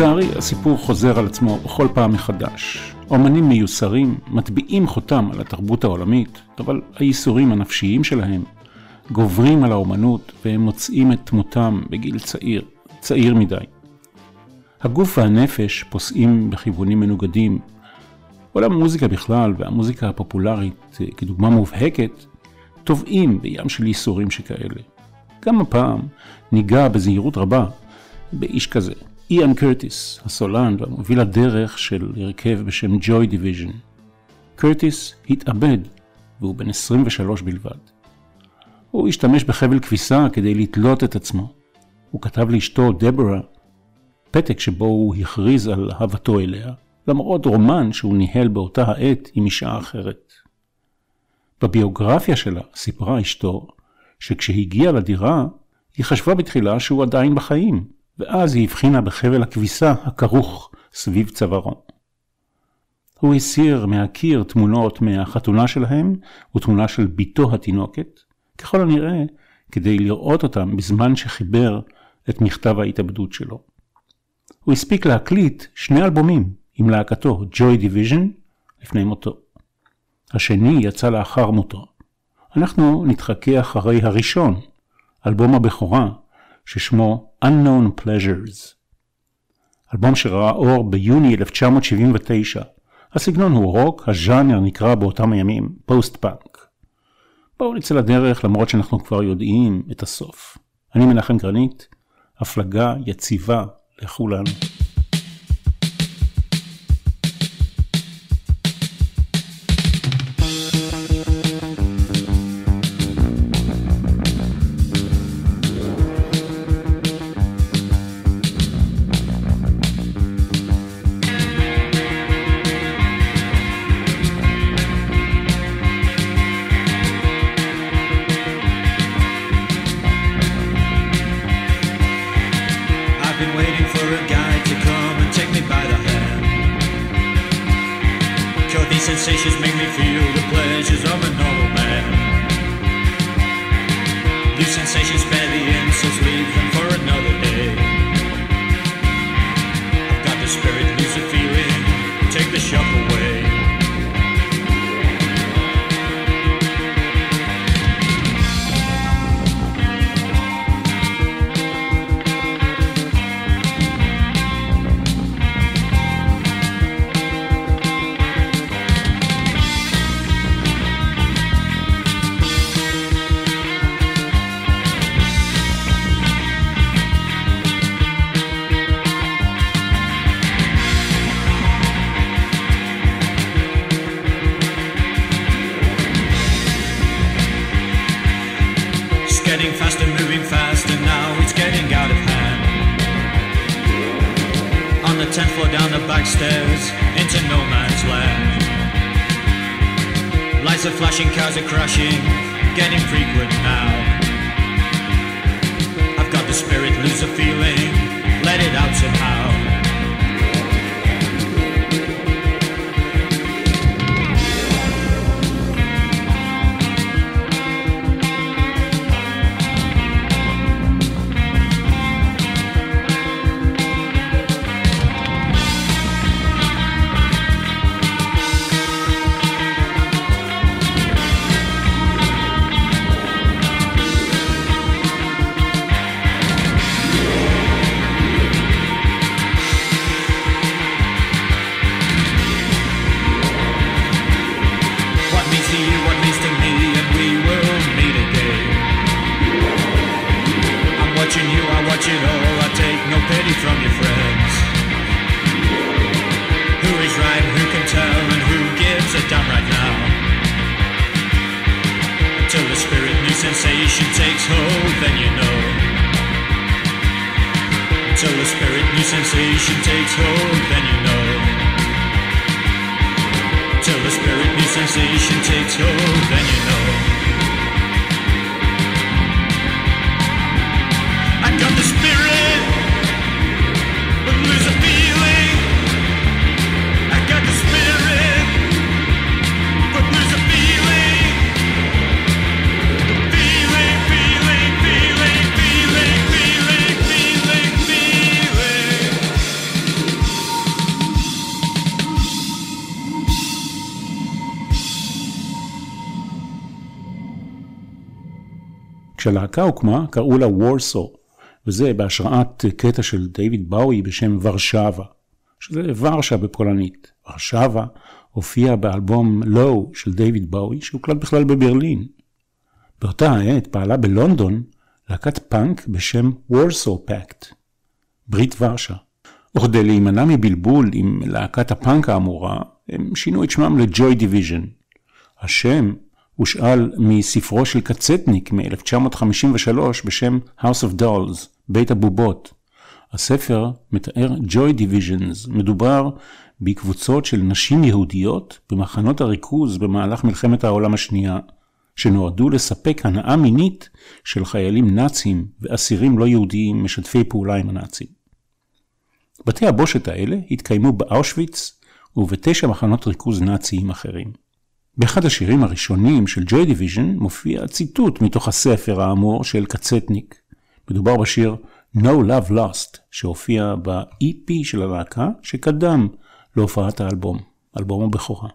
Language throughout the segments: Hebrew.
לצערי, הסיפור חוזר על עצמו בכל פעם מחדש. אומנים מיוסרים מטביעים חותם על התרבות העולמית, אבל הייסורים הנפשיים שלהם גוברים על האומנות והם מוצאים את דמותם בגיל צעיר, צעיר מדי. הגוף והנפש פוסעים בכיוונים מנוגדים. עולם המוזיקה בכלל והמוזיקה הפופולרית כדוגמה מובהקת טובעים בים של ייסורים שכאלה. גם הפעם ניגע בזהירות רבה באיש כזה. איאן קרטיס, הסולן והמוביל הדרך של הרכב בשם Joy Division. קרטיס התאבד והוא בן 23 בלבד. הוא השתמש בחבל כביסה כדי לתלות את עצמו. הוא כתב לאשתו דבורה פתק שבו הוא הכריז על אהבתו אליה, למרות רומן שהוא ניהל באותה העת עם אישה אחרת. בביוגרפיה שלה סיפרה אשתו שכשהגיעה לדירה היא חשבה בתחילה שהוא עדיין בחיים, ואז היא הבחינה בחבל הכביסה הכרוך סביב צווארו. הוא הסיר מהקיר תמונות מהחתונה שלהם ותמונה של בתו התינוקת, ככל הנראה כדי לראות אותם בזמן שחיבר את מכתב ההתאבדות שלו. הוא הספיק להקליט שני אלבומים עם להקתו Joy Division לפני מותו. השני יצא לאחר מותו. אנחנו נתחקה אחרי הראשון, אלבום הבכורה, ששמו Unknown Pleasures. אלבום שראה אור ביוני 1979. הסגנון הוא רוק, הז'אנר נקרא באותם הימים פוסט-פאנק. בואו נצא לדרך למרות שאנחנו כבר יודעים את הסוף. אני מנחם גרנית, הפלגה יציבה לכולנו. Takes then you know. Until the spirit new sensation takes hold, then you know. Till the spirit new sensation takes hold, כשהלהקה הוקמה קראו לה Warsaw, וזה בהשראת קטע של דיוויד באוי בשם Warszawa, שזה ורשה בפולנית. Warszawa הופיע באלבום Low של דיוויד באוי, שהוקלט בכלל בברלין. באותה העת פעלה בלונדון להקת פאנק בשם Warsaw Pact, ברית ורשה. וכדי להימנע מבלבול עם להקת הפאנק האמורה, הם שינו את שמם ל Joy Division. השם הושאל מספרו של קצטניק מ-1953 בשם House of Dolls, בית הבובות. הספר מתאר Joy Divisions, מדובר בקבוצות של נשים יהודיות במחנות הריכוז במהלך מלחמת העולם השנייה, שנועדו לספק הנאה מינית של חיילים נאצים ואסירים לא יהודיים משתפי פעולה עם הנאצים. בתי הבושת האלה התקיימו באושוויץ ובתשע מחנות ריכוז נאציים אחרים. באחד השירים הראשונים של Joy Division מופיע ציטוט מתוך הספר האמור של קצטניק. מדובר בשיר No Love Lost שהופיע ב-EP של הלהקה שקדם להופעת האלבום, אלבום הבכורה.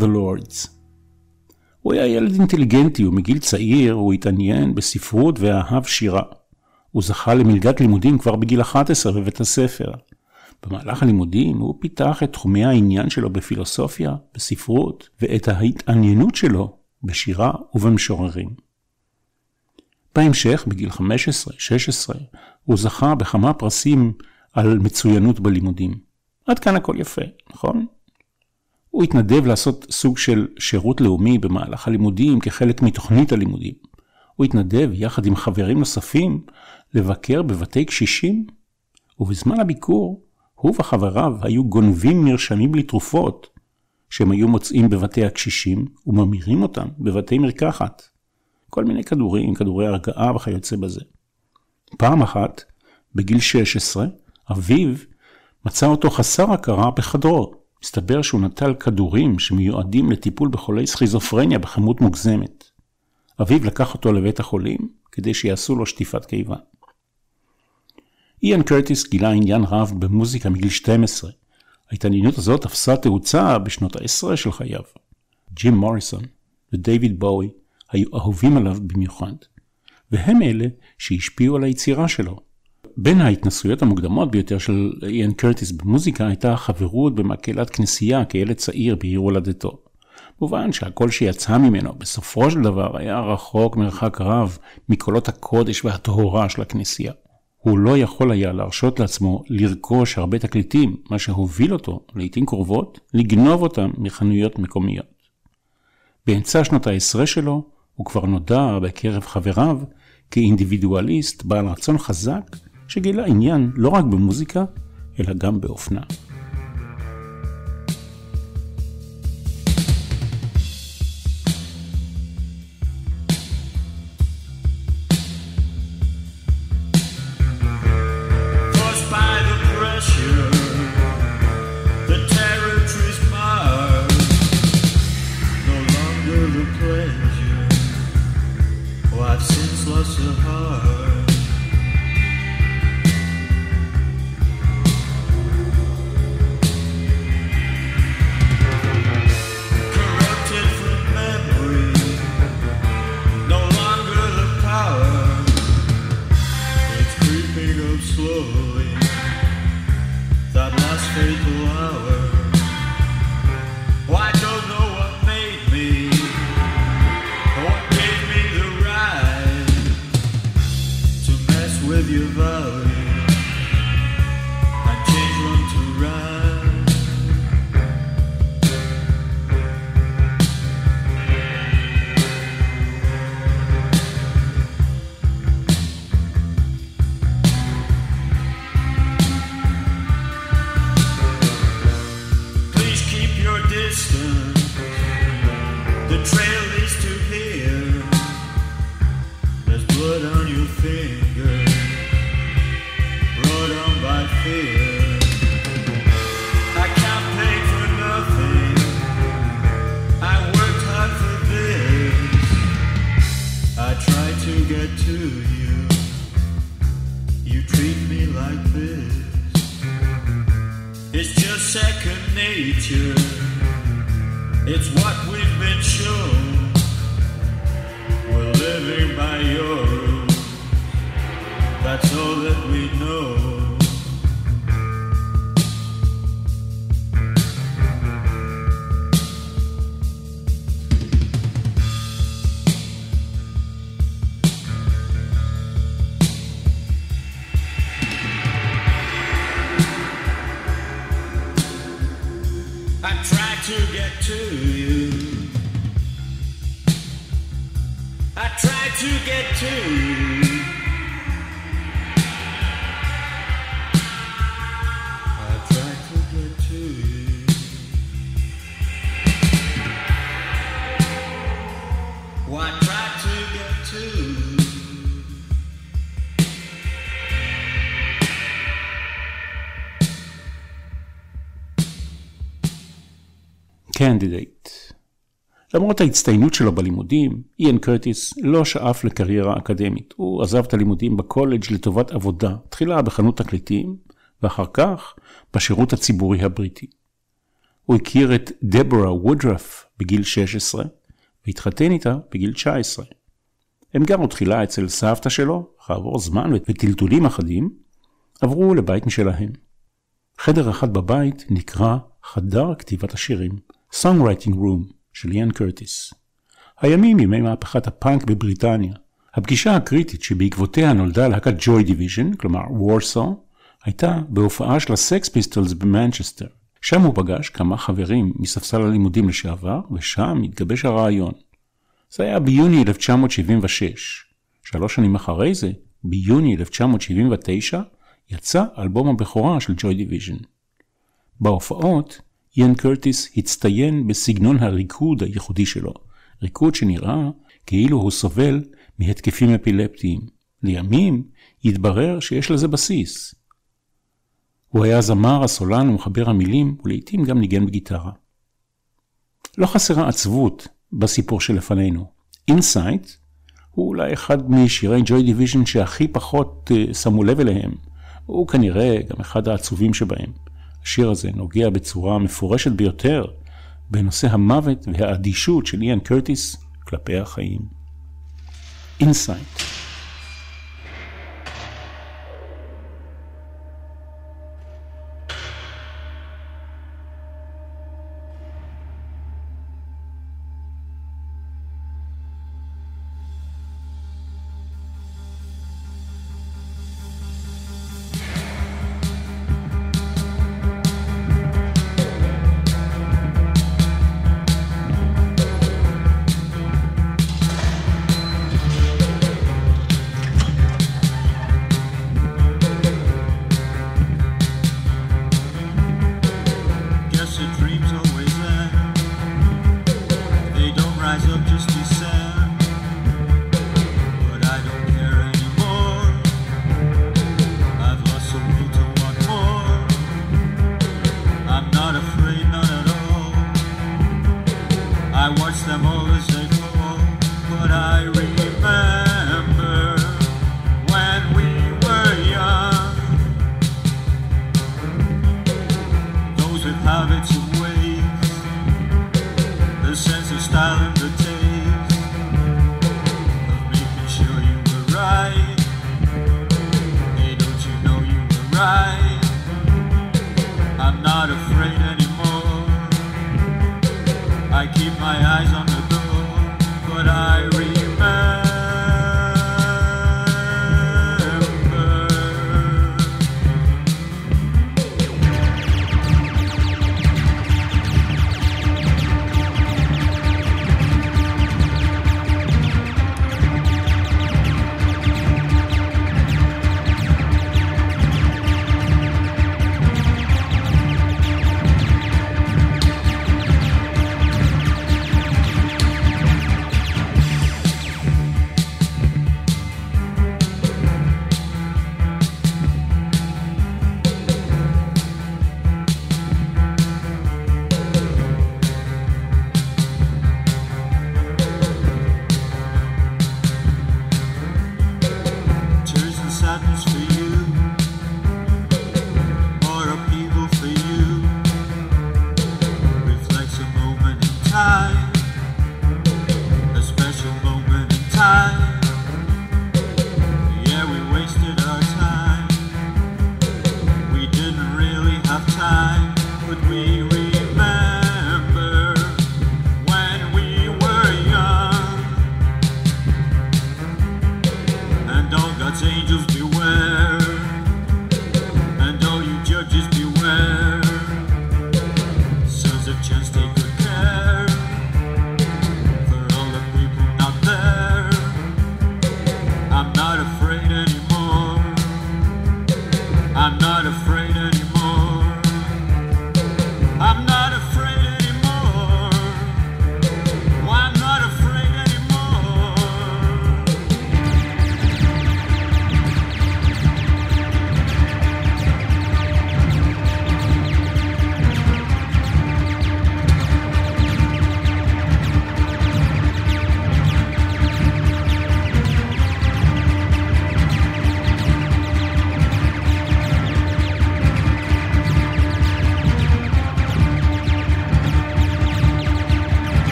The Lords. הוא היה ילד אינטליגנטי ומגיל צעיר הוא התעניין בספרות ואהב שירה. הוא זכה למלגת לימודים כבר בגיל 11 בבית הספר. במהלך הלימודים הוא פיתח את תחומי העניין שלו בפילוסופיה, בספרות, ואת ההתעניינות שלו בשירה ובמשוררים. בהמשך, בגיל 15-16, הוא זכה בכמה פרסים על מצוינות בלימודים. עד כאן הכל יפה, נכון? הוא התנדב לעשות סוג של שירות לאומי במהלך הלימודים כחלק מתוכנית הלימודים. הוא התנדב יחד עם חברים נוספים לבקר בבתי קשישים, ובזמן הביקור הוא וחבריו היו גונבים מרשמים לתרופות שהם היו מוצאים בבתי הקשישים וממירים אותם בבתי מרקחת. כל מיני כדורים, כדורי הרגעה וכיוצא בזה. פעם אחת, בגיל 16, אביו מצא אותו חסר הכרה בחדרו. מסתבר שהוא נטל כדורים שמיועדים לטיפול בחולי סכיזופרניה בכמות מוגזמת. אביו לקח אותו לבית החולים כדי שיעשו לו שטיפת קיבה. איאן קרטיס גילה עניין רב במוזיקה מגיל 12. ההתעניינות הזאת תפסה תאוצה בשנות העשרה של חייו. ג'ים מוריסון ודייוויד בואי היו אהובים עליו במיוחד, והם אלה שהשפיעו על היצירה שלו. בין ההתנסויות המוקדמות ביותר של איאן קרטיס במוזיקה הייתה החברות במקהלת כנסייה כילד צעיר בעיר הולדתו. מובן שהקול שיצא ממנו בסופו של דבר היה רחוק מרחק רב מקולות הקודש והטהורה של הכנסייה. הוא לא יכול היה להרשות לעצמו לרכוש הרבה תקליטים, מה שהוביל אותו, לעיתים קרובות, לגנוב אותם מחנויות מקומיות. באמצע שנות העשרה שלו, הוא כבר נודע בקרב חבריו כאינדיבידואליסט בעל רצון חזק, שגילה עניין לא רק במוזיקה, אלא גם באופנה. למרות ההצטיינות שלו בלימודים, איאן קרטיס לא שאף לקריירה אקדמית. הוא עזב את הלימודים בקולג' לטובת עבודה, תחילה בחנות תקליטים, ואחר כך בשירות הציבורי הבריטי. הוא הכיר את דבורה וודרף בגיל 16 והתחתן איתה בגיל 19. הם גרו תחילה אצל סבתא שלו, כעבור זמן וטלטולים אחדים, עברו לבית משלהם. חדר אחד בבית נקרא חדר כתיבת השירים, Songwriting Room של איאן קרטיס. הימים ימי מהפכת הפאנק בבריטניה. הפגישה הקריטית שבעקבותיה נולדה להקת Joy Division, כלומר Warsaw, הייתה בהופעה של ה Sex Pistols במנצ'סטר. שם הוא פגש כמה חברים מספסל הלימודים לשעבר, ושם התגבש הרעיון. זה היה ביוני 1976. שלוש שנים אחרי זה, ביוני 1979, יצא אלבום הבכורה של Joy Division. בהופעות, איאן קרטיס הצטיין בסגנון הריקוד הייחודי שלו, ריקוד שנראה כאילו הוא סובל מהתקפים אפילפטיים. לימים התברר שיש לזה בסיס. הוא היה זמר, הסולן ומחבר המילים, ולעיתים גם ניגן בגיטרה. לא חסרה עצבות בסיפור שלפנינו. Insight הוא אולי אחד משירי Joy Division שהכי פחות uh, שמו לב אליהם. הוא כנראה גם אחד העצובים שבהם. השיר הזה נוגע בצורה מפורשת ביותר בנושא המוות והאדישות של איאן קרטיס כלפי החיים. Insight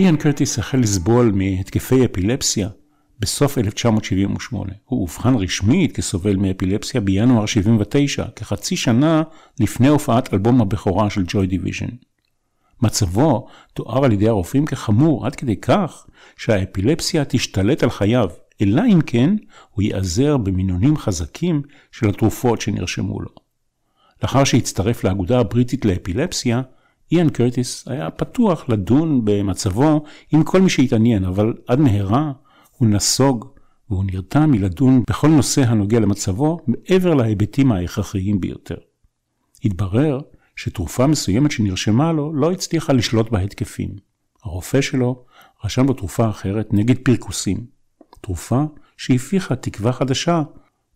איאן קרטיס החל לסבול מהתקפי אפילפסיה בסוף 1978. הוא אובחן רשמית כסובל מאפילפסיה בינואר 79, כחצי שנה לפני הופעת אלבום הבכורה של Joy Division. מצבו תואר על ידי הרופאים כחמור עד כדי כך שהאפילפסיה תשתלט על חייו, אלא אם כן הוא ייעזר במינונים חזקים של התרופות שנרשמו לו. לאחר שהצטרף לאגודה הבריטית לאפילפסיה, איאן קרטיס היה פתוח לדון במצבו עם כל מי שהתעניין, אבל עד מהרה הוא נסוג והוא נרתע מלדון בכל נושא הנוגע למצבו מעבר להיבטים ההכרחיים ביותר. התברר שתרופה מסוימת שנרשמה לו לא הצליחה לשלוט בהתקפים. הרופא שלו רשם לו תרופה אחרת נגד פרכוסים. תרופה שהפיחה תקווה חדשה,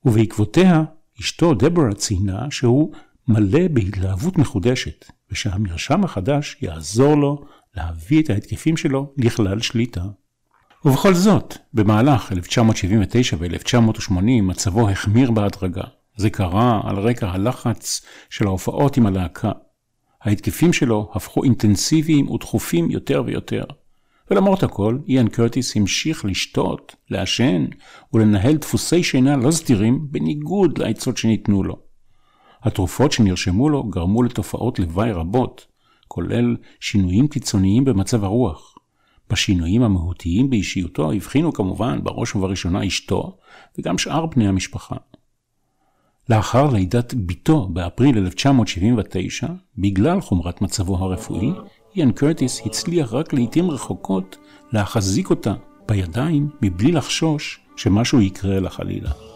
ובעקבותיה אשתו דבורה ציינה שהוא מלא בהתלהבות מחודשת, ושהמרשם החדש יעזור לו להביא את ההתקפים שלו לכלל שליטה. ובכל זאת, במהלך 1979 ו-1980 מצבו החמיר בהדרגה. זה קרה על רקע הלחץ של ההופעות עם הלהקה. ההתקפים שלו הפכו אינטנסיביים ודחופים יותר ויותר. ולמרות הכל, איאן קרטיס המשיך לשתות, לעשן ולנהל דפוסי שינה לא סדירים בניגוד לעצות שניתנו לו. התרופות שנרשמו לו גרמו לתופעות לוואי רבות, כולל שינויים קיצוניים במצב הרוח. בשינויים המהותיים באישיותו הבחינו כמובן בראש ובראשונה אשתו וגם שאר בני המשפחה. לאחר לידת בתו באפריל 1979, בגלל חומרת מצבו הרפואי, איאן קרטיס הצליח רק לעיתים רחוקות להחזיק אותה בידיים מבלי לחשוש שמשהו יקרה לה חלילה.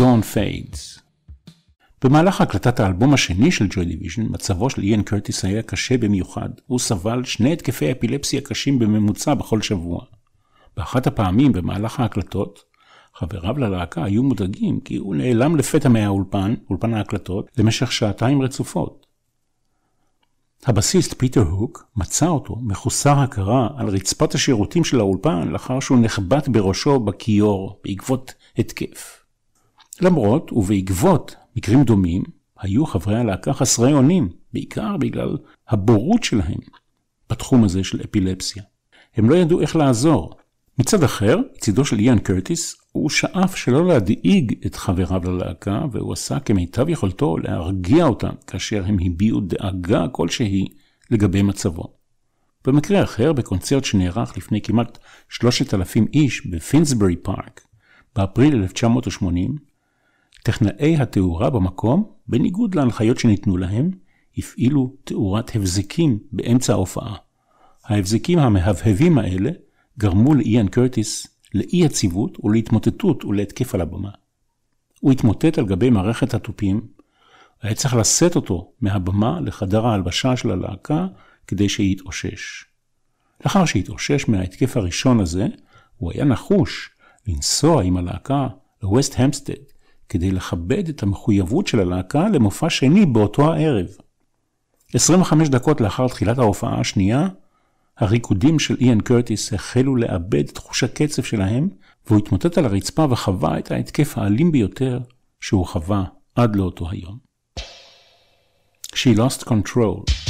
Dawn Fades. במהלך הקלטת האלבום השני של ג'וי דיוויז'ן, מצבו של איאן קרטיס היה קשה במיוחד. הוא סבל שני התקפי אפילפסיה קשים בממוצע בכל שבוע. באחת הפעמים במהלך ההקלטות, חבריו ללהקה היו מודאגים כי הוא נעלם לפתע מהאולפן, אולפן ההקלטות, למשך שעתיים רצופות. הבסיסט פיטר הוק מצא אותו מחוסר הכרה על רצפת השירותים של האולפן לאחר שהוא נחבט בראשו בכיור בעקבות התקף. למרות ובעקבות מקרים דומים, היו חברי הלהקה חסרי אונים, בעיקר בגלל הבורות שלהם בתחום הזה של אפילפסיה. הם לא ידעו איך לעזור. מצד אחר, מצידו של איאן קרטיס, הוא שאף שלא להדאיג את חבריו ללהקה, והוא עשה כמיטב יכולתו להרגיע אותם כאשר הם הביעו דאגה כלשהי לגבי מצבו. במקרה אחר, בקונצרט שנערך לפני כמעט 3,000 איש בפינסברי פארק, באפריל 1980, טכנאי התאורה במקום, בניגוד להנחיות שניתנו להם, הפעילו תאורת הבזקים באמצע ההופעה. ההבזקים המהבהבים האלה גרמו לאיאן קרטיס לאי יציבות ולהתמוטטות ולהתקף על הבמה. הוא התמוטט על גבי מערכת התופים, היה צריך לשאת אותו מהבמה לחדר ההלבשה של הלהקה כדי שיתאושש. לאחר שהתאושש מההתקף הראשון הזה, הוא היה נחוש לנסוע עם הלהקה לווסט המסטד כדי לכבד את המחויבות של הלהקה למופע שני באותו הערב. 25 דקות לאחר תחילת ההופעה השנייה, הריקודים של איאן קרטיס החלו לאבד את תחוש הקצב שלהם, והוא התמוטט על הרצפה וחווה את ההתקף האלים ביותר שהוא חווה עד לאותו היום. She lost control.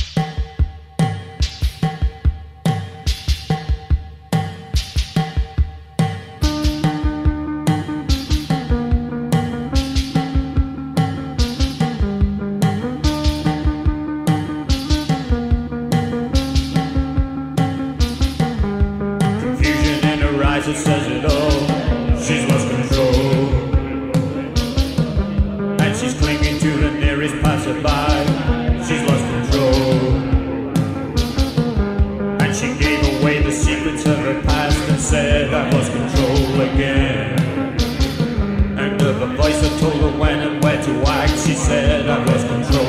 Says it all. She's lost control. And she's clinging to the nearest passerby. She's lost control. And she gave away the secrets of her past and said, I lost control again. And of a voice that told her when and where to act, she said, I lost control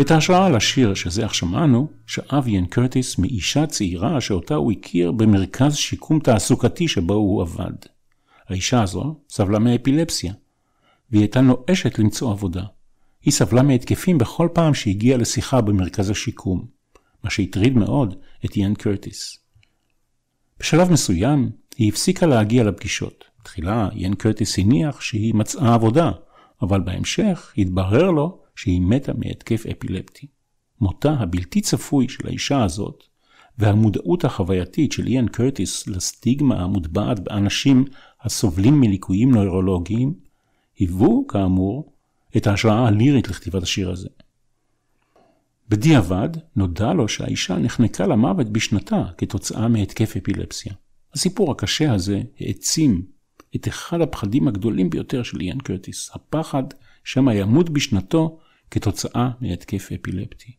את ההשראה לשיר שזה אך שמענו, שאב יאן קרטיס מאישה צעירה שאותה הוא הכיר במרכז שיקום תעסוקתי שבו הוא עבד. האישה הזו סבלה מאפילפסיה, והיא הייתה נואשת למצוא עבודה. היא סבלה מהתקפים בכל פעם שהגיעה לשיחה במרכז השיקום, מה שהטריד מאוד את יאן קרטיס. בשלב מסוים היא הפסיקה להגיע לפגישות. תחילה יאן קרטיס הניח שהיא מצאה עבודה, אבל בהמשך התברר לו שהיא מתה מהתקף אפילפטי. מותה הבלתי צפוי של האישה הזאת, והמודעות החווייתית של איאן קרטיס לסטיגמה המוטבעת באנשים הסובלים מליקויים נוירולוגיים, היוו, כאמור, את ההשראה הלירית לכתיבת השיר הזה. בדיעבד, נודע לו שהאישה נחנקה למוות בשנתה כתוצאה מהתקף אפילפסיה. הסיפור הקשה הזה העצים את אחד הפחדים הגדולים ביותר של איאן קרטיס, הפחד שמא ימות בשנתו כתוצאה מהתקף אפילפטי.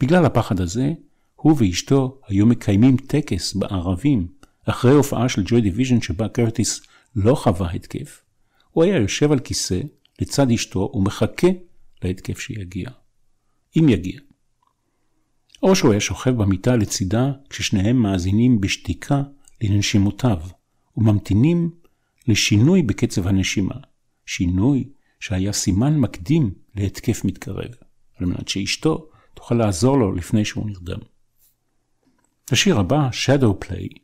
בגלל הפחד הזה, הוא ואשתו היו מקיימים טקס בערבים אחרי הופעה של ג'וי דיוויז'ן שבה קרטיס לא חווה התקף. הוא היה יושב על כיסא לצד אשתו ומחכה להתקף שיגיע. אם יגיע. או שהוא היה שוכב במיטה לצידה כששניהם מאזינים בשתיקה לנשימותיו וממתינים לשינוי בקצב הנשימה. שינוי שהיה סימן מקדים להתקף מתקרב, על מנת שאשתו תוכל לעזור לו לפני שהוא נרדם. השיר הבא, Shadow Play,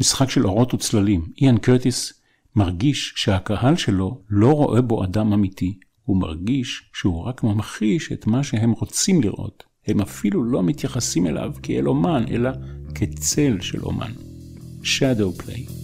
משחק של אורות וצללים. איאן קרטיס מרגיש שהקהל שלו לא רואה בו אדם אמיתי, הוא מרגיש שהוא רק ממחיש את מה שהם רוצים לראות. הם אפילו לא מתייחסים אליו כאל אומן, אלא כצל של אומן. Shadow Play.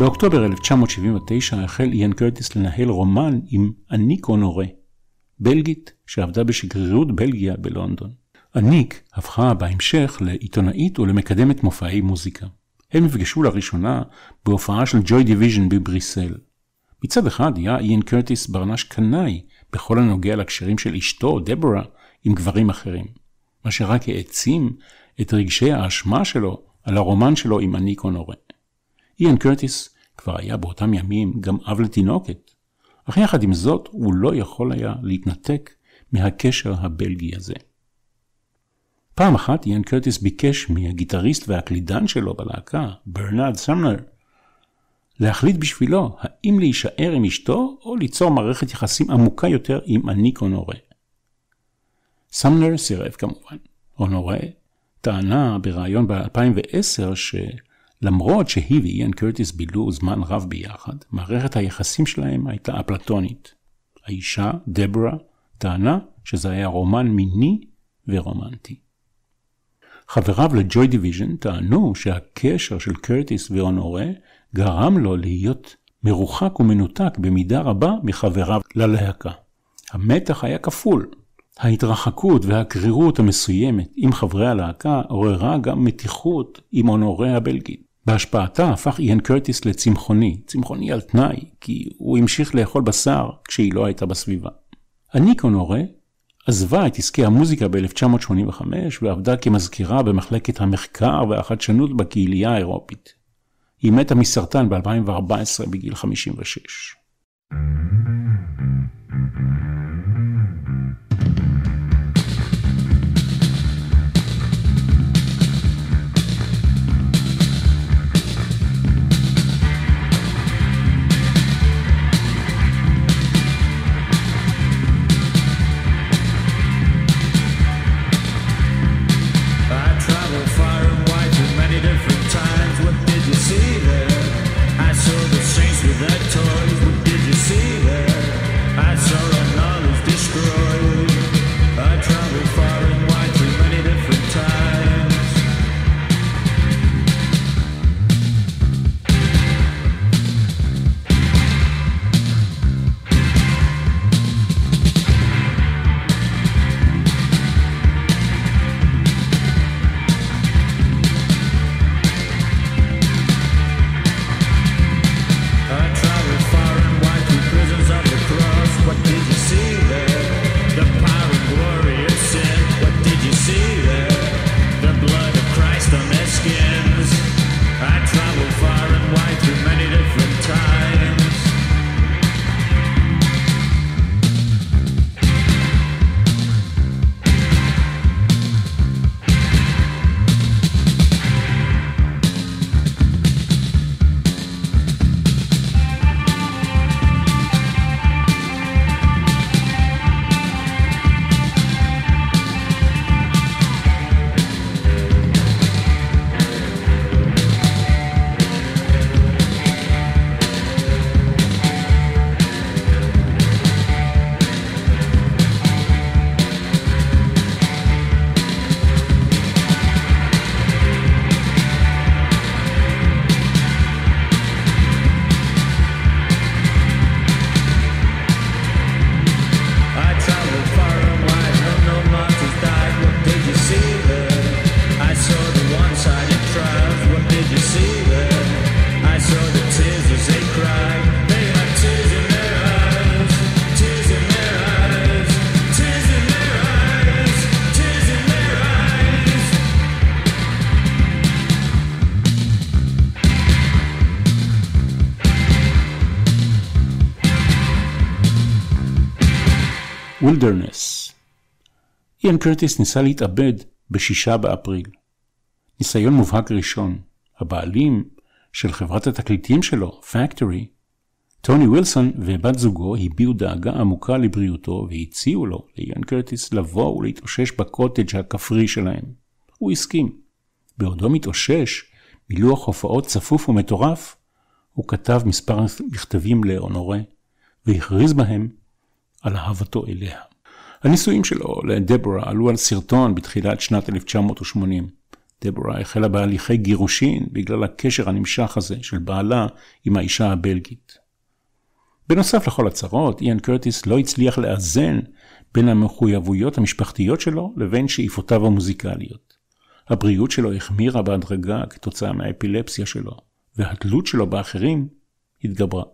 באוקטובר 1979 החל איאן קרטיס לנהל רומן עם אניק אונורה, בלגית שעבדה בשגרירות בלגיה בלונדון. אניק הפכה בהמשך לעיתונאית ולמקדמת מופעי מוזיקה. הם נפגשו לראשונה בהופעה של ג'וי דיוויז'ן בבריסל. מצד אחד היה איאן קרטיס ברנש קנאי בכל הנוגע לקשרים של אשתו, דברה, עם גברים אחרים, מה שרק העצים את רגשי האשמה שלו על הרומן שלו עם אניק אונורה. איאן קרטיס כבר היה באותם ימים גם אב לתינוקת, אך יחד עם זאת הוא לא יכול היה להתנתק מהקשר הבלגי הזה. פעם אחת איאן קרטיס ביקש מהגיטריסט והקלידן שלו בלהקה, ברנרד סמנר, להחליט בשבילו האם להישאר עם אשתו או ליצור מערכת יחסים עמוקה יותר עם אניק אונורה. סמנר סירב כמובן. אונורה טענה בריאיון ב-2010 שלמרות שהיא ואיאן קרטיס בילו זמן רב ביחד, מערכת היחסים שלהם הייתה אפלטונית. האישה, דברה, טענה שזה היה רומן מיני ורומנטי. חבריו לג'וי דיוויז'ן טענו שהקשר של קרטיס ואונורה גרם לו להיות מרוחק ומנותק במידה רבה מחבריו ללהקה. המתח היה כפול. ההתרחקות והקרירות המסוימת עם חברי הלהקה עוררה גם מתיחות עם אונורה הבלגית. בהשפעתה הפך איאן קרטיס לצמחוני, צמחוני על תנאי, כי הוא המשיך לאכול בשר כשהיא לא הייתה בסביבה. אניק אונורה עזבה את עסקי המוזיקה ב-1985 ועבדה כמזכירה במחלקת המחקר והחדשנות בקהילייה האירופית. היא מתה מסרטן ב-2014 בגיל 56. the toys קרטיס ניסה להתאבד בשישה באפריל. ניסיון מובהק ראשון. הבעלים של חברת התקליטים שלו, פקטורי, טוני וילסון ובת זוגו הביעו דאגה עמוקה לבריאותו והציעו לו, לאיאן קרטיס, לבוא ולהתאושש בקוטג' הכפרי שלהם. הוא הסכים. בעודו מתאושש, מלוח הופעות צפוף ומטורף, הוא כתב מספר מכתבים לאונורה, והכריז בהם על אהבתו אליה. הנישואים שלו לדבורה עלו על סרטון בתחילת שנת 1980. דבורה החלה בהליכי גירושין בגלל הקשר הנמשך הזה של בעלה עם האישה הבלגית. בנוסף לכל הצרות, איאן קרטיס לא הצליח לאזן בין המחויבויות המשפחתיות שלו לבין שאיפותיו המוזיקליות. הבריאות שלו החמירה בהדרגה כתוצאה מהאפילפסיה שלו, והתלות שלו באחרים התגברה.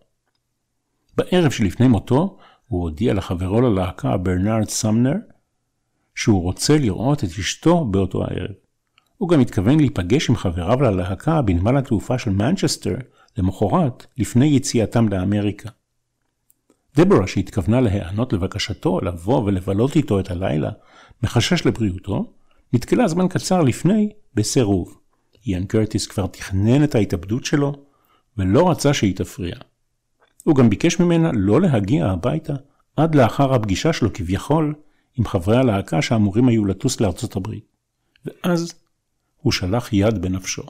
בערב שלפני מותו, הוא הודיע לחברו ללהקה ברנארד סמנר שהוא רוצה לראות את אשתו באותו הערב. הוא גם התכוון להיפגש עם חבריו ללהקה בנמל התעופה של מנצ'סטר למחרת לפני יציאתם לאמריקה. דבורה שהתכוונה להיענות לבקשתו לבוא ולבלות איתו את הלילה מחשש לבריאותו, נתקלה זמן קצר לפני בסירוב. איאן קרטיס כבר תכנן את ההתאבדות שלו ולא רצה שהיא תפריע. הוא גם ביקש ממנה לא להגיע הביתה עד לאחר הפגישה שלו כביכול עם חברי הלהקה שאמורים היו לטוס לארצות הברית. ואז הוא שלח יד בנפשו.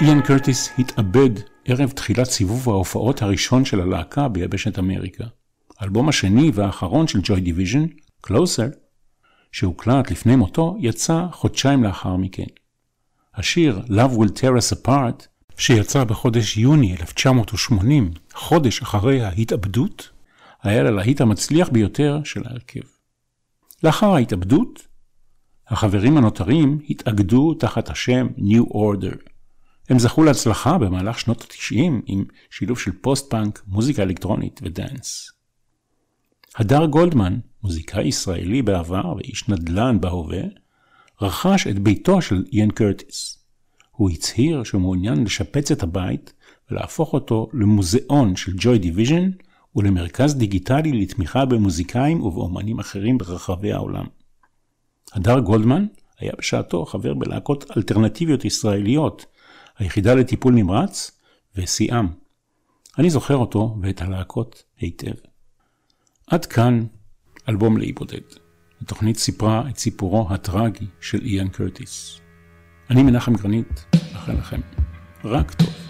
איאן קרטיס התאבד ערב תחילת סיבוב ההופעות הראשון של הלהקה ביבשת אמריקה. האלבום השני והאחרון של ג'וי דיוויז'ן, Closer, שהוקלט לפני מותו, יצא חודשיים לאחר מכן. השיר Love Will Tear Us Apart, שיצא בחודש יוני 1980, חודש אחרי ההתאבדות, היה ללהיט המצליח ביותר של ההרכב. לאחר ההתאבדות, החברים הנותרים התאגדו תחת השם New Order. הם זכו להצלחה במהלך שנות ה-90 עם שילוב של פוסט-פאנק, מוזיקה אלקטרונית ודאנס. הדר גולדמן, מוזיקאי ישראלי בעבר ואיש נדל"ן בהווה, רכש את ביתו של איאן קרטיס. הוא הצהיר שהוא מעוניין לשפץ את הבית ולהפוך אותו למוזיאון של ג'וי דיוויז'ן ולמרכז דיגיטלי לתמיכה במוזיקאים ובאומנים אחרים ברחבי העולם. הדר גולדמן היה בשעתו חבר בלהקות אלטרנטיביות ישראליות, היחידה לטיפול נמרץ ושיאם. אני זוכר אותו ואת הלהקות היטב. עד כאן אלבום לאי בודד. התוכנית סיפרה את סיפורו הטרגי של איאן קרטיס. אני מנחם גרנית, מאחל לכם רק טוב.